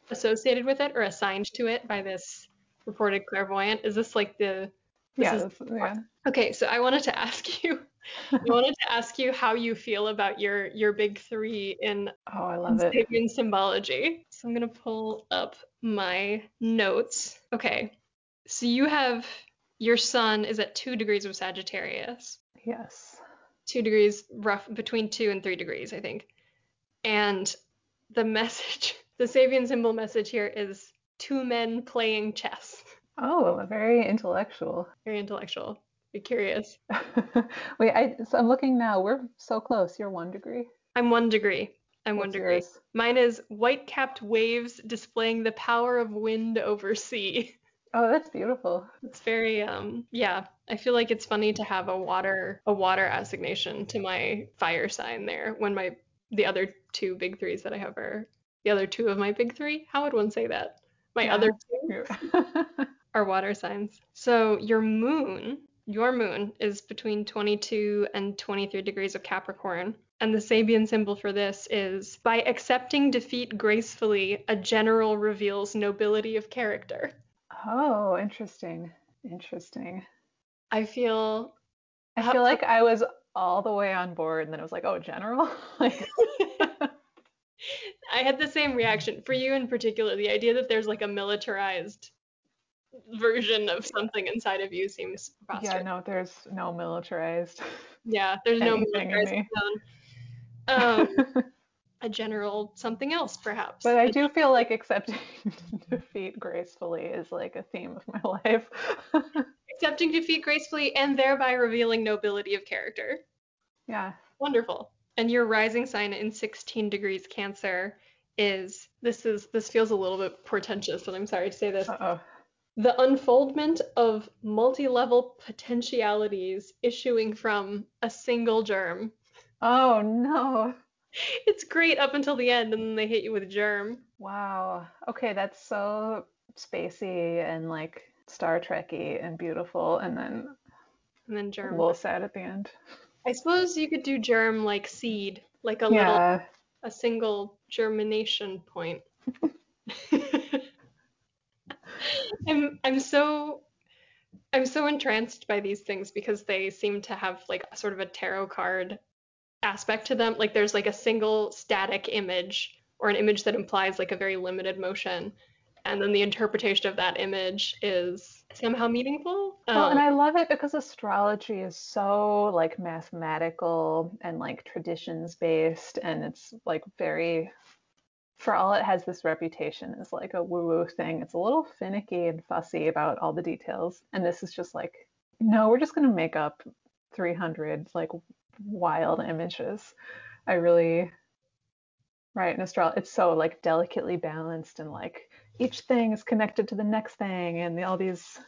associated with it or assigned to it by this reported clairvoyant. Is this like the this yeah, is, yeah. Okay, so I wanted to ask you I wanted to ask you how you feel about your your big three in oh I love it in symbology. So I'm gonna pull up my notes. Okay, so you have your sun is at two degrees of Sagittarius. Yes two degrees rough between two and three degrees, I think. And the message, the Sabian symbol message here is two men playing chess. Oh, very intellectual. Very intellectual. Be curious. Wait, I so I'm looking now. We're so close. You're one degree. I'm one degree. I'm What's one degree. Yours? Mine is white capped waves displaying the power of wind over sea. Oh, that's beautiful. It's very um yeah. I feel like it's funny to have a water a water assignation to my fire sign there when my the other two big threes that I have are the other two of my big three. How would one say that? My yeah. other two are water signs. So your moon, your moon is between 22 and 23 degrees of Capricorn. And the Sabian symbol for this is by accepting defeat gracefully, a general reveals nobility of character. Oh, interesting. Interesting. I feel I feel like I was all the way on board and then it was like, oh, general? like I had the same reaction. For you in particular, the idea that there's like a militarized version of something inside of you seems preposterous. Yeah, no, there's no militarized. Yeah, there's no militarized. Um, a general something else, perhaps. But I do feel like accepting defeat gracefully is like a theme of my life. accepting defeat gracefully and thereby revealing nobility of character. Yeah. Wonderful. And your rising sign in 16 degrees Cancer is this is this feels a little bit portentous, and I'm sorry to say this. Uh-oh. the unfoldment of multi level potentialities issuing from a single germ. Oh no. It's great up until the end, and then they hit you with a germ. Wow. Okay, that's so spacey and like Star Trekky and beautiful, and then And then germ. a little sad at the end. I suppose you could do germ like seed, like a little, a single germination point. I'm I'm so I'm so entranced by these things because they seem to have like sort of a tarot card aspect to them. Like there's like a single static image or an image that implies like a very limited motion, and then the interpretation of that image is somehow meaningful. Well, and Um, I love it because astrology is so like mathematical and like traditions based, and it's like very, for all it has this reputation as like a woo woo thing, it's a little finicky and fussy about all the details. And this is just like, no, we're just gonna make up 300 like wild images. I really, right, in astrology, it's so like delicately balanced and like each thing is connected to the next thing and all these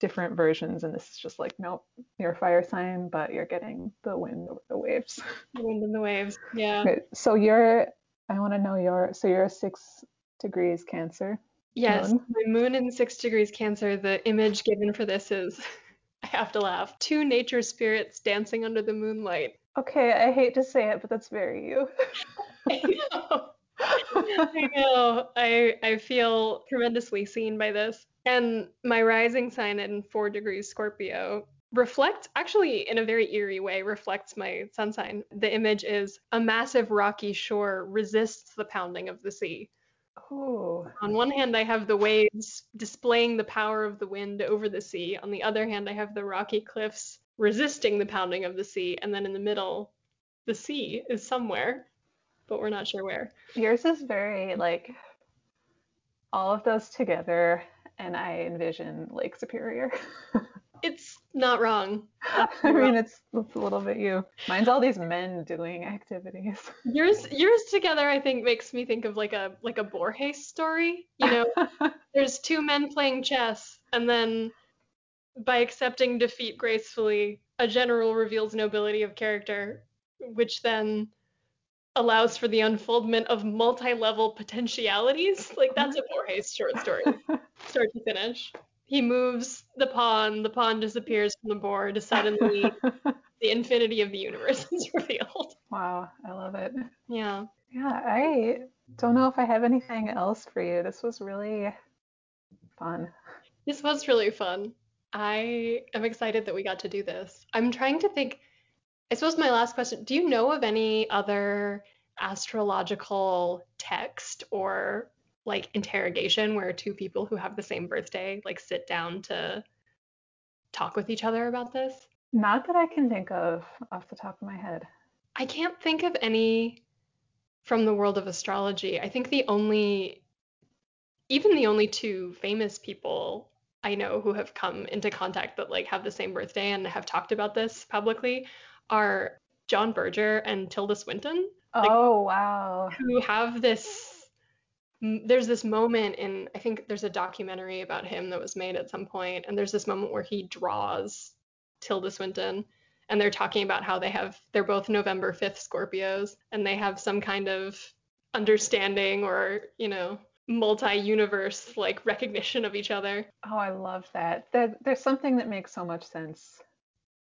different versions and this is just like nope you're a fire sign but you're getting the wind over the waves the wind and the waves. Yeah. okay, so you're i want to know your so you're a six degrees cancer Yes, Moon. my moon in six degrees Cancer. The image given for this is, I have to laugh. Two nature spirits dancing under the moonlight. okay i hate to say it but that's very you I know. I know. I I feel tremendously seen by this. And my rising sign in four degrees Scorpio reflects actually in a very eerie way reflects my sun sign. The image is a massive rocky shore resists the pounding of the sea. Ooh. On one hand, I have the waves displaying the power of the wind over the sea. On the other hand, I have the rocky cliffs resisting the pounding of the sea. And then in the middle, the sea is somewhere, but we're not sure where. yours is very like all of those together and i envision lake superior It's not wrong. i mean it's, it's a little bit you mine's all these men doing activities Yours, yours together, I think, makes me think of like a like a Borges story. You know, there's two men playing chess, and then by accepting defeat gracefully, a general reveals nobility of character, which then allows for the unfoldment of multi-level potentialities. Like that's a Borges short story, start to finish. He moves the pawn, the pawn disappears from the board. Suddenly, the infinity of the universe is revealed. wow i love it Yeah. Yeah, I don't know if I have anything else for you. This was really fun. This was really fun. I am excited that we got to do this. I'm trying to think. I suppose my last question do you know of any other astrological text or like interrogation where two people who have the same birthday like sit down to talk with each other about this? Not that I can think of off the top of my head. I can't think of any from the world of astrology. I think the only, even the only two famous people I know who have come into contact that like have the same birthday and have talked about this publicly are John Berger and Tilda Swinton, Like- oh, wow. who have this. There's this moment in, I think there's a documentary about him that was made at some point, and there's this moment where he draws Tilda Swinton and they're talking about how they have they're both November 5th Scorpios and they have some kind of understanding or, you know, multi-universe like recognition of each other. Oh, I love that. There, there's something that makes so much sense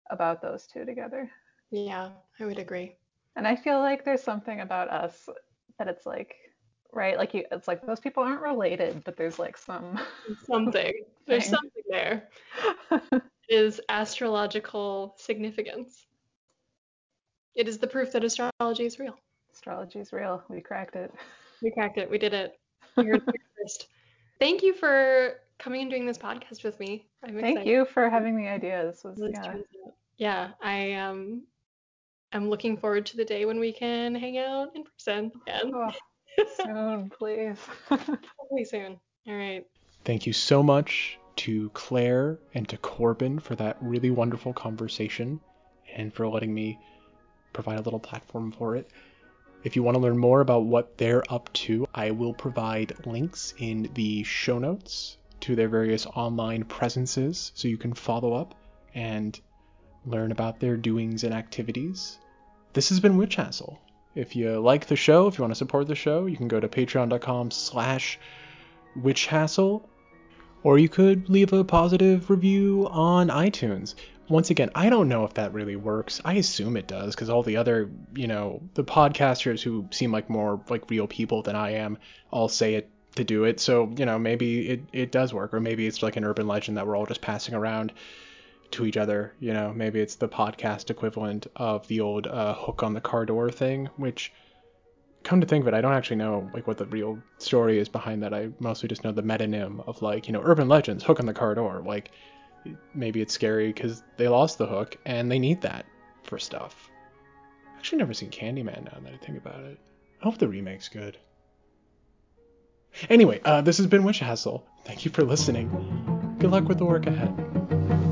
about those two together. Yeah, I would agree. And I feel like there's something about us that it's like, right? Like you, it's like those people aren't related, but there's like some. Something. There's Thing. something there. Is astrological significance. It is the proof that astrology is real. Astrology is real. We cracked it. We cracked it. We did it. You heard it first. Thank you for coming and doing this podcast with me. I'm Thank excited. you for having the idea. This was yeah. try this out. Yeah, I um I'm looking forward to the day when we can hang out in person again. Oh, Oh, soon, please. Hopefully soon. All right. Thank you so much to Claire and to Corbin for that really wonderful conversation and for letting me provide a little platform for it. If you want to learn more about what they're up to, I will provide links in the show notes to their various online presences so you can follow up and learn about their doings and activities. This has been Witch Hassle. If you like the show, if you want to support the show, you can go to patreon.com slash witchhassle, or you could leave a positive review on iTunes. Once again, I don't know if that really works. I assume it does because all the other, you know, the podcasters who seem like more like real people than I am all say it to do it. So, you know, maybe it, it does work, or maybe it's like an urban legend that we're all just passing around to each other. You know, maybe it's the podcast equivalent of the old uh, hook on the car door thing, which come to think of it, I don't actually know like what the real story is behind that. I mostly just know the metonym of like, you know, urban legends, hook on the car door. Like maybe it's scary because they lost the hook and they need that for stuff. I've actually never seen Candyman now that I think about it. I hope the remake's good. Anyway, uh, this has been Witch Hassle. Thank you for listening. Good luck with the work ahead.